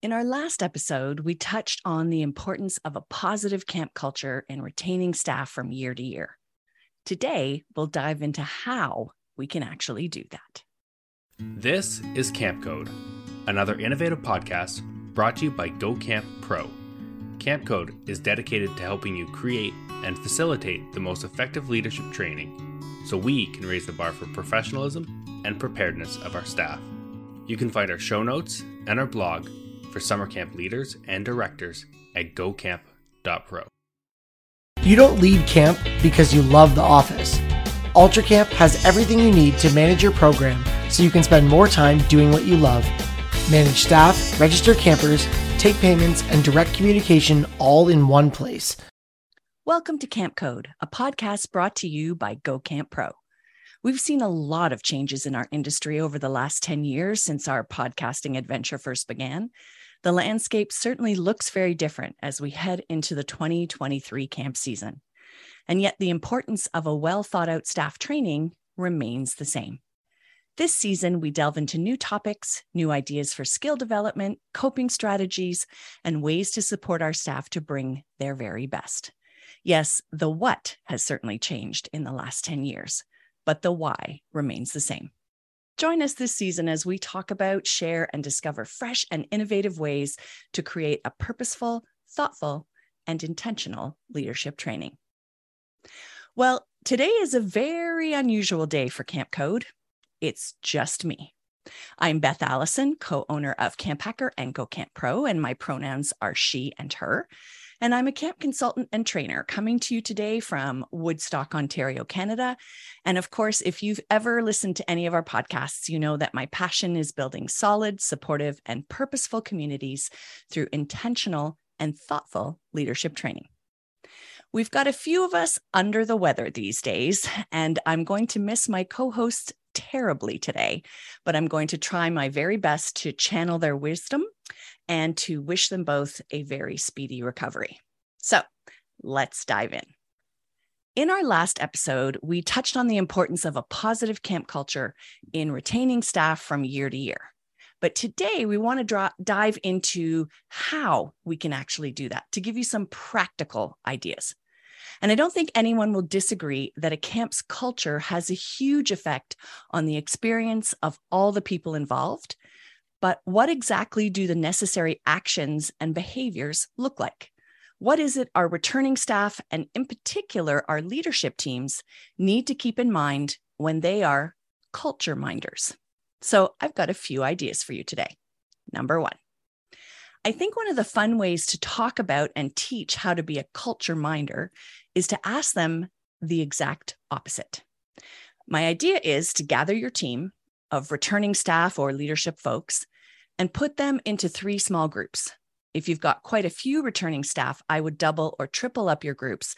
In our last episode, we touched on the importance of a positive camp culture in retaining staff from year to year. Today, we'll dive into how we can actually do that. This is Camp Code, another innovative podcast brought to you by Go Camp Pro. Camp Code is dedicated to helping you create and facilitate the most effective leadership training so we can raise the bar for professionalism and preparedness of our staff. You can find our show notes and our blog for summer camp leaders and directors at gocamp.pro. You don't leave camp because you love the office. Ultra Camp has everything you need to manage your program so you can spend more time doing what you love. Manage staff, register campers, take payments, and direct communication all in one place. Welcome to Camp Code, a podcast brought to you by Go Camp Pro. We've seen a lot of changes in our industry over the last 10 years since our podcasting adventure first began. The landscape certainly looks very different as we head into the 2023 camp season. And yet, the importance of a well thought out staff training remains the same. This season, we delve into new topics, new ideas for skill development, coping strategies, and ways to support our staff to bring their very best. Yes, the what has certainly changed in the last 10 years but the why remains the same. Join us this season as we talk about, share, and discover fresh and innovative ways to create a purposeful, thoughtful, and intentional leadership training. Well, today is a very unusual day for Camp Code. It's just me. I'm Beth Allison, co owner of Camp Hacker and Go Camp Pro, and my pronouns are she and her. And I'm a camp consultant and trainer coming to you today from Woodstock, Ontario, Canada. And of course, if you've ever listened to any of our podcasts, you know that my passion is building solid, supportive, and purposeful communities through intentional and thoughtful leadership training. We've got a few of us under the weather these days, and I'm going to miss my co host terribly today, but I'm going to try my very best to channel their wisdom and to wish them both a very speedy recovery. So let's dive in. In our last episode, we touched on the importance of a positive camp culture in retaining staff from year to year. But today we want to draw, dive into how we can actually do that to give you some practical ideas. And I don't think anyone will disagree that a camp's culture has a huge effect on the experience of all the people involved but what exactly do the necessary actions and behaviors look like? What is it our returning staff, and in particular our leadership teams, need to keep in mind when they are culture minders? So I've got a few ideas for you today. Number one, I think one of the fun ways to talk about and teach how to be a culture minder is to ask them the exact opposite. My idea is to gather your team of returning staff or leadership folks and put them into three small groups. If you've got quite a few returning staff, I would double or triple up your groups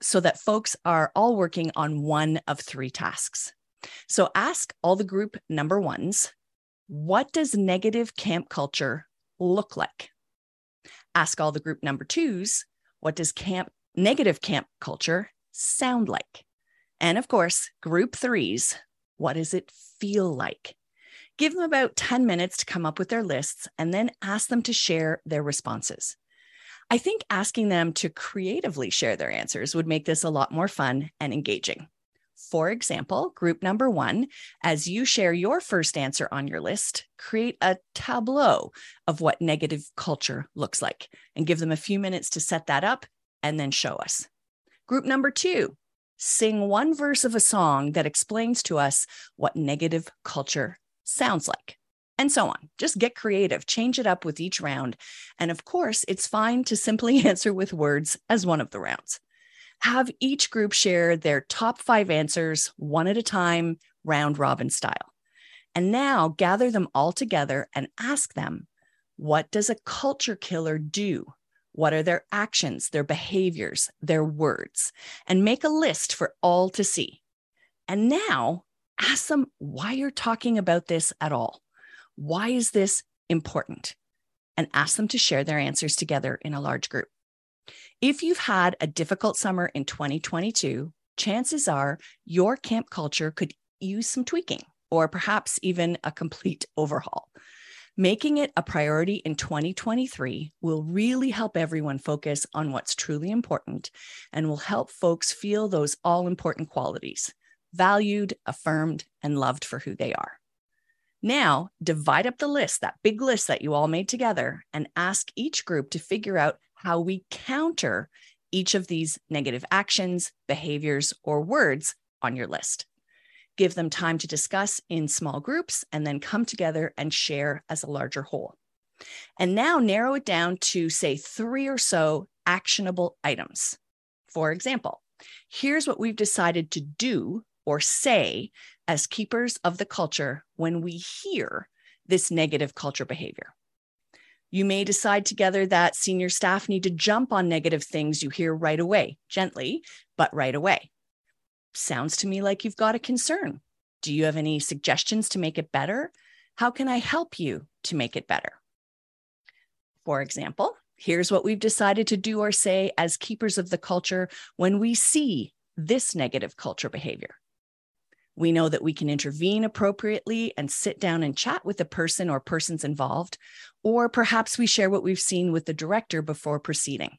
so that folks are all working on one of three tasks. So ask all the group number ones what does negative camp culture look like? Ask all the group number twos what does camp negative camp culture sound like? And of course, group threes what does it feel like? Give them about 10 minutes to come up with their lists and then ask them to share their responses. I think asking them to creatively share their answers would make this a lot more fun and engaging. For example, group number one, as you share your first answer on your list, create a tableau of what negative culture looks like and give them a few minutes to set that up and then show us. Group number two, sing one verse of a song that explains to us what negative culture sounds like, and so on. Just get creative, change it up with each round. And of course, it's fine to simply answer with words as one of the rounds. Have each group share their top five answers one at a time, round robin style. And now gather them all together and ask them what does a culture killer do? What are their actions, their behaviors, their words? And make a list for all to see. And now ask them why you're talking about this at all. Why is this important? And ask them to share their answers together in a large group. If you've had a difficult summer in 2022, chances are your camp culture could use some tweaking or perhaps even a complete overhaul. Making it a priority in 2023 will really help everyone focus on what's truly important and will help folks feel those all important qualities valued, affirmed, and loved for who they are. Now, divide up the list, that big list that you all made together, and ask each group to figure out how we counter each of these negative actions, behaviors, or words on your list. Give them time to discuss in small groups and then come together and share as a larger whole. And now narrow it down to, say, three or so actionable items. For example, here's what we've decided to do or say as keepers of the culture when we hear this negative culture behavior. You may decide together that senior staff need to jump on negative things you hear right away, gently, but right away. Sounds to me like you've got a concern. Do you have any suggestions to make it better? How can I help you to make it better? For example, here's what we've decided to do or say as keepers of the culture when we see this negative culture behavior. We know that we can intervene appropriately and sit down and chat with the person or persons involved, or perhaps we share what we've seen with the director before proceeding.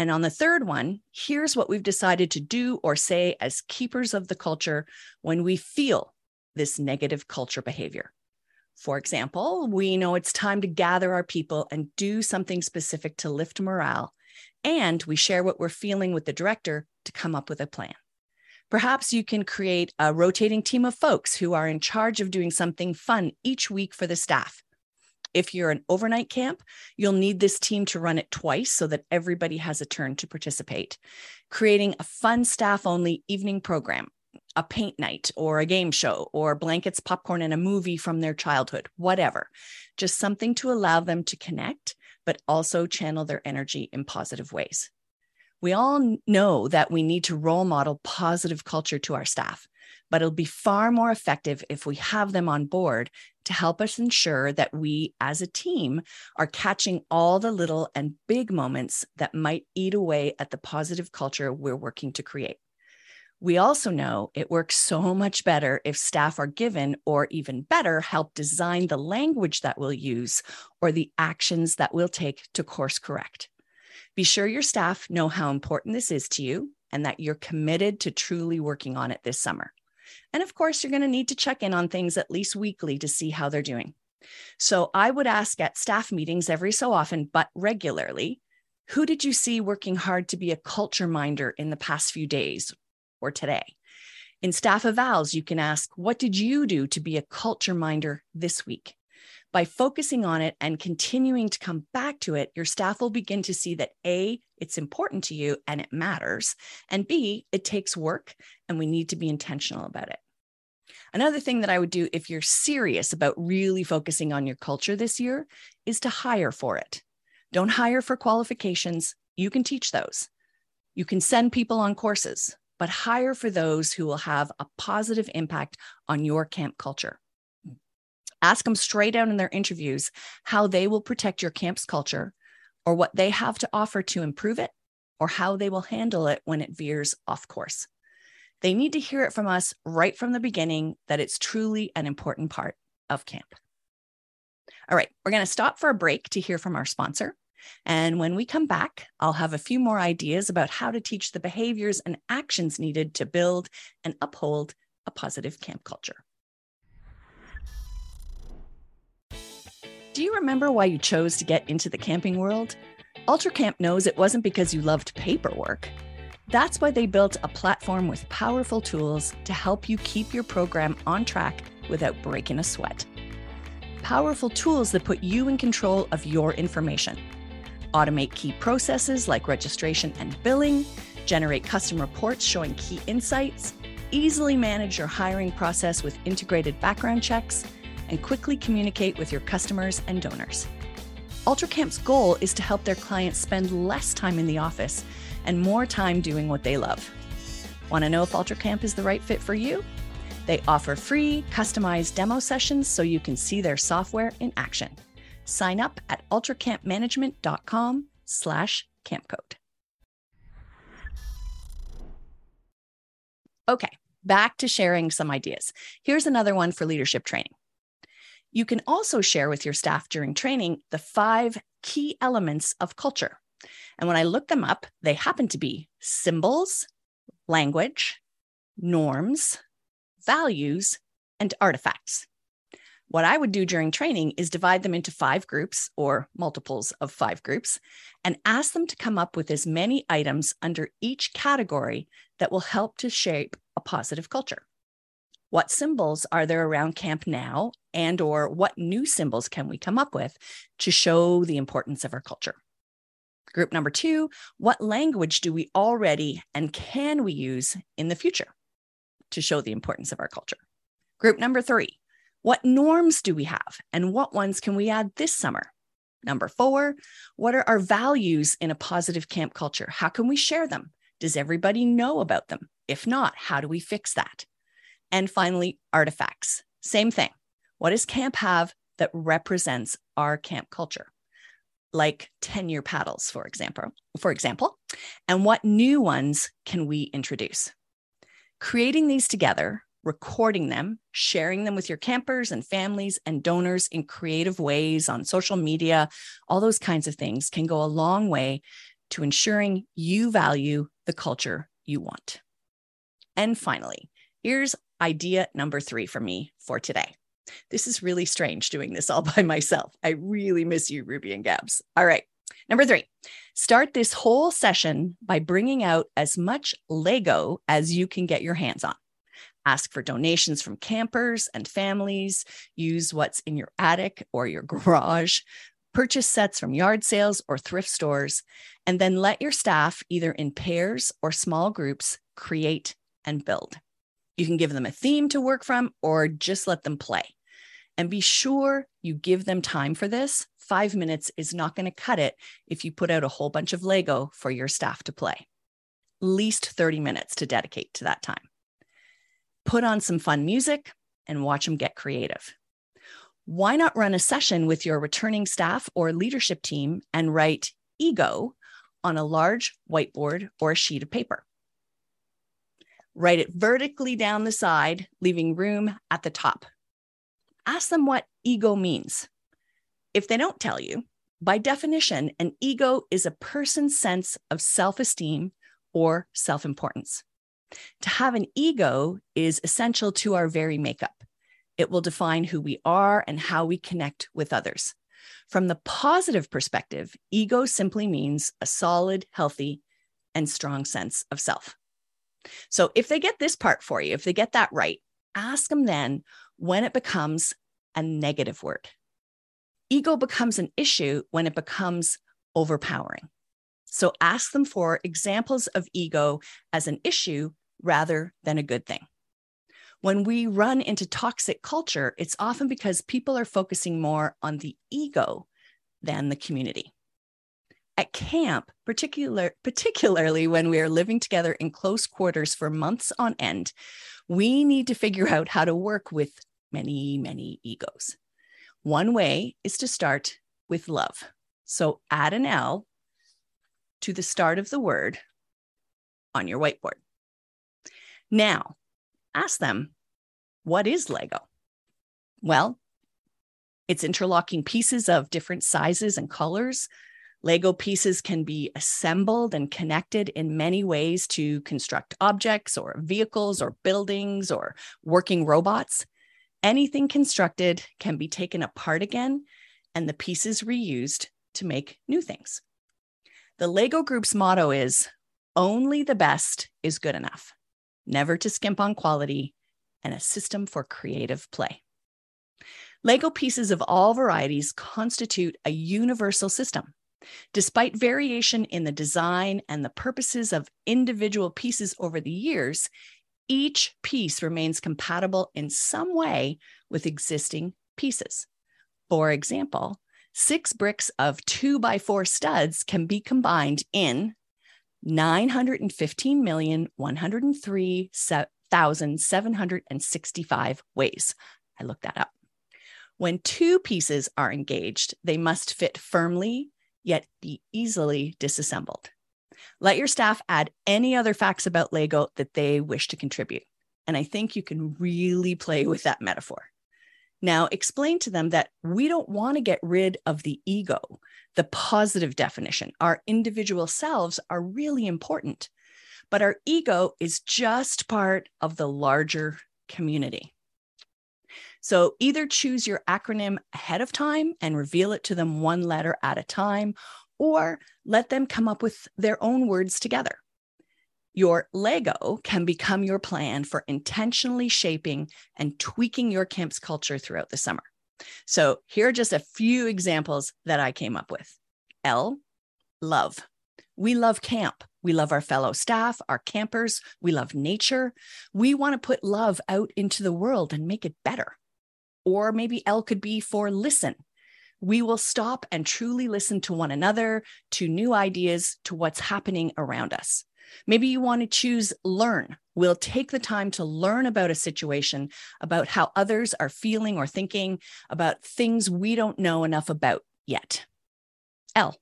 And on the third one, here's what we've decided to do or say as keepers of the culture when we feel this negative culture behavior. For example, we know it's time to gather our people and do something specific to lift morale, and we share what we're feeling with the director to come up with a plan. Perhaps you can create a rotating team of folks who are in charge of doing something fun each week for the staff. If you're an overnight camp, you'll need this team to run it twice so that everybody has a turn to participate. Creating a fun staff only evening program, a paint night or a game show or blankets, popcorn, and a movie from their childhood, whatever. Just something to allow them to connect, but also channel their energy in positive ways. We all know that we need to role model positive culture to our staff, but it'll be far more effective if we have them on board to help us ensure that we as a team are catching all the little and big moments that might eat away at the positive culture we're working to create. We also know it works so much better if staff are given, or even better, help design the language that we'll use or the actions that we'll take to course correct. Be sure your staff know how important this is to you and that you're committed to truly working on it this summer. And of course, you're going to need to check in on things at least weekly to see how they're doing. So I would ask at staff meetings every so often, but regularly, who did you see working hard to be a culture minder in the past few days or today? In staff evals, you can ask, what did you do to be a culture minder this week? By focusing on it and continuing to come back to it, your staff will begin to see that A, it's important to you and it matters, and B, it takes work and we need to be intentional about it. Another thing that I would do if you're serious about really focusing on your culture this year is to hire for it. Don't hire for qualifications, you can teach those. You can send people on courses, but hire for those who will have a positive impact on your camp culture. Ask them straight out in their interviews how they will protect your camp's culture or what they have to offer to improve it or how they will handle it when it veers off course. They need to hear it from us right from the beginning that it's truly an important part of camp. All right, we're going to stop for a break to hear from our sponsor. And when we come back, I'll have a few more ideas about how to teach the behaviors and actions needed to build and uphold a positive camp culture. Do you remember why you chose to get into the camping world? UltraCamp knows it wasn't because you loved paperwork. That's why they built a platform with powerful tools to help you keep your program on track without breaking a sweat. Powerful tools that put you in control of your information. Automate key processes like registration and billing, generate custom reports showing key insights, easily manage your hiring process with integrated background checks and quickly communicate with your customers and donors. UltraCamp's goal is to help their clients spend less time in the office and more time doing what they love. Want to know if UltraCamp is the right fit for you? They offer free, customized demo sessions so you can see their software in action. Sign up at ultracampmanagement.com slash campcode. Okay, back to sharing some ideas. Here's another one for leadership training. You can also share with your staff during training the five key elements of culture. And when I looked them up, they happen to be symbols, language, norms, values, and artifacts. What I would do during training is divide them into five groups or multiples of five groups and ask them to come up with as many items under each category that will help to shape a positive culture. What symbols are there around camp now and or what new symbols can we come up with to show the importance of our culture? Group number 2, what language do we already and can we use in the future to show the importance of our culture? Group number 3, what norms do we have and what ones can we add this summer? Number four, what are our values in a positive camp culture? How can we share them? Does everybody know about them? If not, how do we fix that? And finally, artifacts. Same thing. What does camp have that represents our camp culture? Like 10 year paddles, for example, for example, and what new ones can we introduce? Creating these together recording them, sharing them with your campers and families and donors in creative ways on social media, all those kinds of things can go a long way to ensuring you value the culture you want. And finally, here's idea number three for me for today. This is really strange doing this all by myself. I really miss you, Ruby and Gabs. All right. Number three, start this whole session by bringing out as much Lego as you can get your hands on ask for donations from campers and families, use what's in your attic or your garage, purchase sets from yard sales or thrift stores, and then let your staff, either in pairs or small groups, create and build. You can give them a theme to work from or just let them play. And be sure you give them time for this. Five minutes is not going to cut it if you put out a whole bunch of Lego for your staff to play. Least 30 minutes to dedicate to that time put on some fun music, and watch them get creative. Why not run a session with your returning staff or leadership team and write ego on a large whiteboard or a sheet of paper? Write it vertically down the side, leaving room at the top. Ask them what ego means. If they don't tell you, by definition, an ego is a person's sense of self esteem or self importance. To have an ego is essential to our very makeup. It will define who we are and how we connect with others. From the positive perspective, ego simply means a solid, healthy, and strong sense of self. So if they get this part for you, if they get that right, ask them then when it becomes a negative word. Ego becomes an issue when it becomes overpowering. So ask them for examples of ego as an issue rather than a good thing. When we run into toxic culture, it's often because people are focusing more on the ego than the community. At camp, particular, particularly when we are living together in close quarters for months on end, we need to figure out how to work with many, many egos. One way is to start with love. So add an L to the start of the word on your whiteboard. Now, ask them, what is Lego? Well, it's interlocking pieces of different sizes and colors. Lego pieces can be assembled and connected in many ways to construct objects or vehicles or buildings or working robots. Anything constructed can be taken apart again and the pieces reused to make new things. The Lego Group's motto is only the best is good enough never to skimp on quality, and a system for creative play. Lego pieces of all varieties constitute a universal system. Despite variation in the design and the purposes of individual pieces over the years, each piece remains compatible in some way with existing pieces. For example, six bricks of two by four studs can be combined in 915,103,765 ways. I looked that up. When two pieces are engaged, they must fit firmly, yet be easily disassembled. Let your staff add any other facts about Lego that they wish to contribute. And I think you can really play with that metaphor. Now, explain to them that we don't want to get rid of the ego, the positive definition. Our individual selves are really important, but our ego is just part of the larger community. So either choose your acronym ahead of time and reveal it to them one letter at a time, or let them come up with their own words together. Your Lego can become your plan for intentionally shaping and tweaking your camp's culture throughout the summer. So, here are just a few examples that I came up with. L, love. We love camp. We love our fellow staff, our campers. We love nature. We want to put love out into the world and make it better. Or maybe L could be for listen. We will stop and truly listen to one another, to new ideas, to what's happening around us. Maybe you want to choose learn. We'll take the time to learn about a situation, about how others are feeling or thinking, about things we don't know enough about yet. L.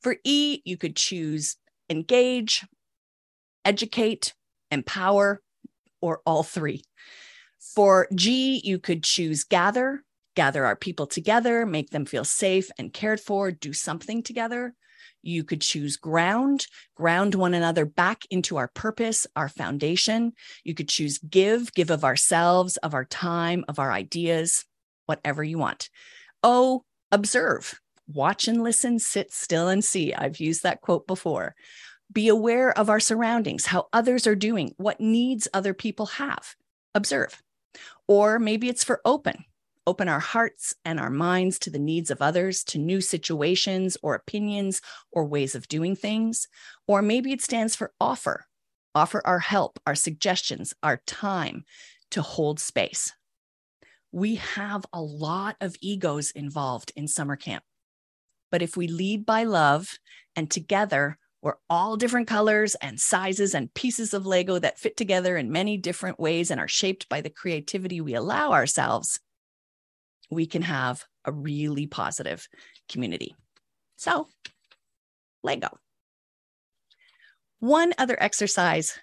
For E, you could choose engage, educate, empower, or all three. For G, you could choose gather, gather our people together, make them feel safe and cared for, do something together. You could choose ground, ground one another back into our purpose, our foundation. You could choose give, give of ourselves, of our time, of our ideas, whatever you want. O, observe, watch and listen, sit still and see. I've used that quote before. Be aware of our surroundings, how others are doing, what needs other people have. Observe. Or maybe it's for open, open our hearts and our minds to the needs of others, to new situations or opinions or ways of doing things. Or maybe it stands for offer, offer our help, our suggestions, our time to hold space. We have a lot of egos involved in summer camp. But if we lead by love and together we're all different colors and sizes and pieces of Lego that fit together in many different ways and are shaped by the creativity we allow ourselves. We can have a really positive community. So, Lego. One other exercise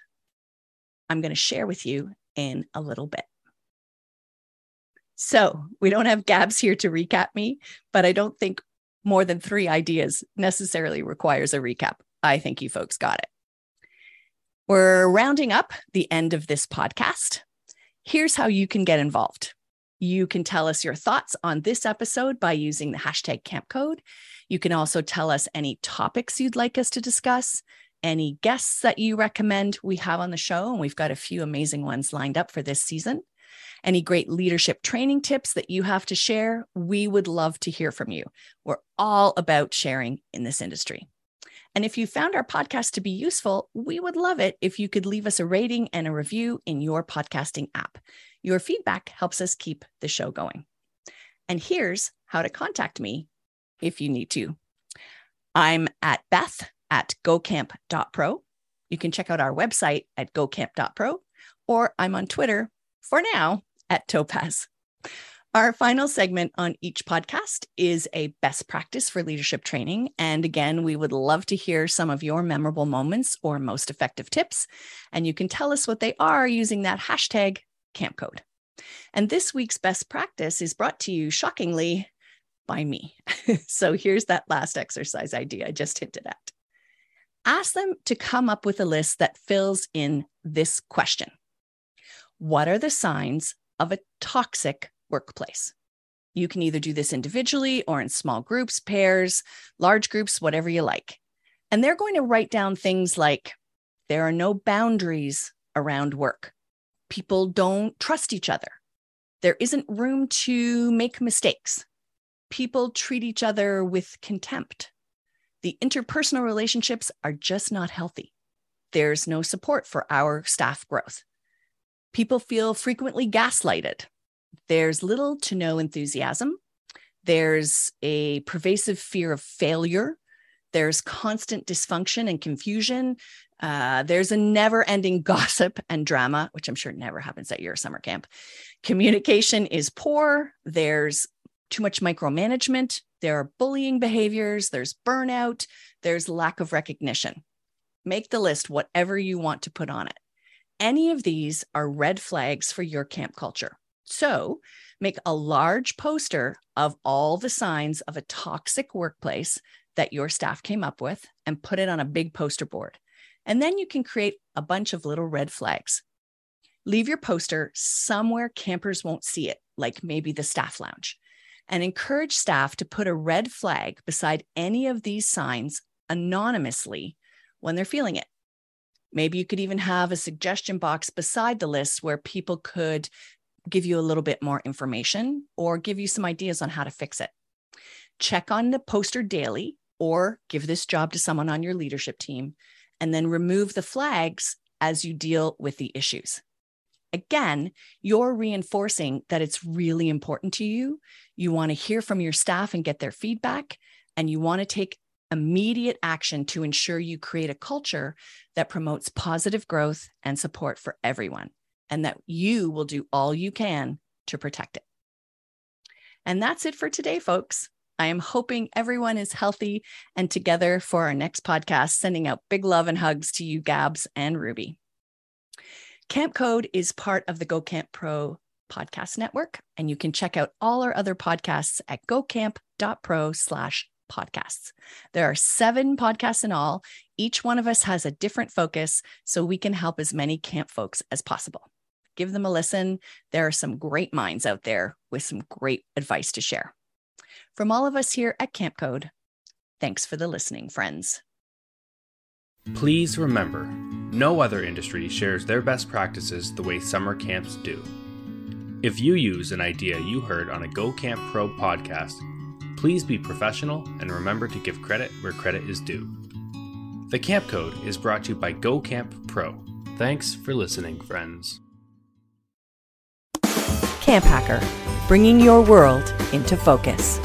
I'm going to share with you in a little bit. So, we don't have Gabs here to recap me, but I don't think more than three ideas necessarily requires a recap. I think you folks got it. We're rounding up the end of this podcast. Here's how you can get involved. You can tell us your thoughts on this episode by using the hashtag camp code. You can also tell us any topics you'd like us to discuss, any guests that you recommend we have on the show. And we've got a few amazing ones lined up for this season. Any great leadership training tips that you have to share, we would love to hear from you. We're all about sharing in this industry. And if you found our podcast to be useful, we would love it if you could leave us a rating and a review in your podcasting app. Your feedback helps us keep the show going. And here's how to contact me if you need to. I'm at Beth at gocamp.pro. You can check out our website at gocamp.pro, or I'm on Twitter for now at Topaz. Our final segment on each podcast is a best practice for leadership training. And again, we would love to hear some of your memorable moments or most effective tips. And you can tell us what they are using that hashtag camp code. And this week's best practice is brought to you shockingly by me. so here's that last exercise idea I just hinted at. Ask them to come up with a list that fills in this question What are the signs of a toxic workplace. You can either do this individually or in small groups, pairs, large groups, whatever you like. And they're going to write down things like there are no boundaries around work. People don't trust each other. There isn't room to make mistakes. People treat each other with contempt. The interpersonal relationships are just not healthy. There's no support for our staff growth. People feel frequently gaslighted there's little to no enthusiasm. There's a pervasive fear of failure. There's constant dysfunction and confusion. Uh, there's a never ending gossip and drama, which I'm sure never happens at your summer camp. Communication is poor. There's too much micromanagement. There are bullying behaviors. There's burnout. There's lack of recognition. Make the list whatever you want to put on it. Any of these are red flags for your camp culture. So make a large poster of all the signs of a toxic workplace that your staff came up with and put it on a big poster board. And then you can create a bunch of little red flags. Leave your poster somewhere campers won't see it, like maybe the staff lounge, and encourage staff to put a red flag beside any of these signs anonymously when they're feeling it. Maybe you could even have a suggestion box beside the list where people could give you a little bit more information or give you some ideas on how to fix it. Check on the poster daily or give this job to someone on your leadership team and then remove the flags as you deal with the issues. Again, you're reinforcing that it's really important to you. You want to hear from your staff and get their feedback, and you want to take immediate action to ensure you create a culture that promotes positive growth and support for everyone, and that you will do all you can to protect it. And that's it for today, folks. I am hoping everyone is healthy and together for our next podcast, sending out big love and hugs to you, Gabs and Ruby. Camp Code is part of the Go Camp Pro podcast network, and you can check out all our other podcasts at gocamp.pro slash podcasts. There are seven podcasts in all. Each one of us has a different focus, so we can help as many camp folks as possible. Give them a listen. There are some great minds out there with some great advice to share. From all of us here at Camp Code, thanks for the listening, friends. Please remember no other industry shares their best practices the way summer camps do. If you use an idea you heard on a Go Camp Pro podcast, please be professional and remember to give credit where credit is due. The Camp Code is brought to you by Go Camp Pro. Thanks for listening, friends. Camp Hacker, bringing your world into focus.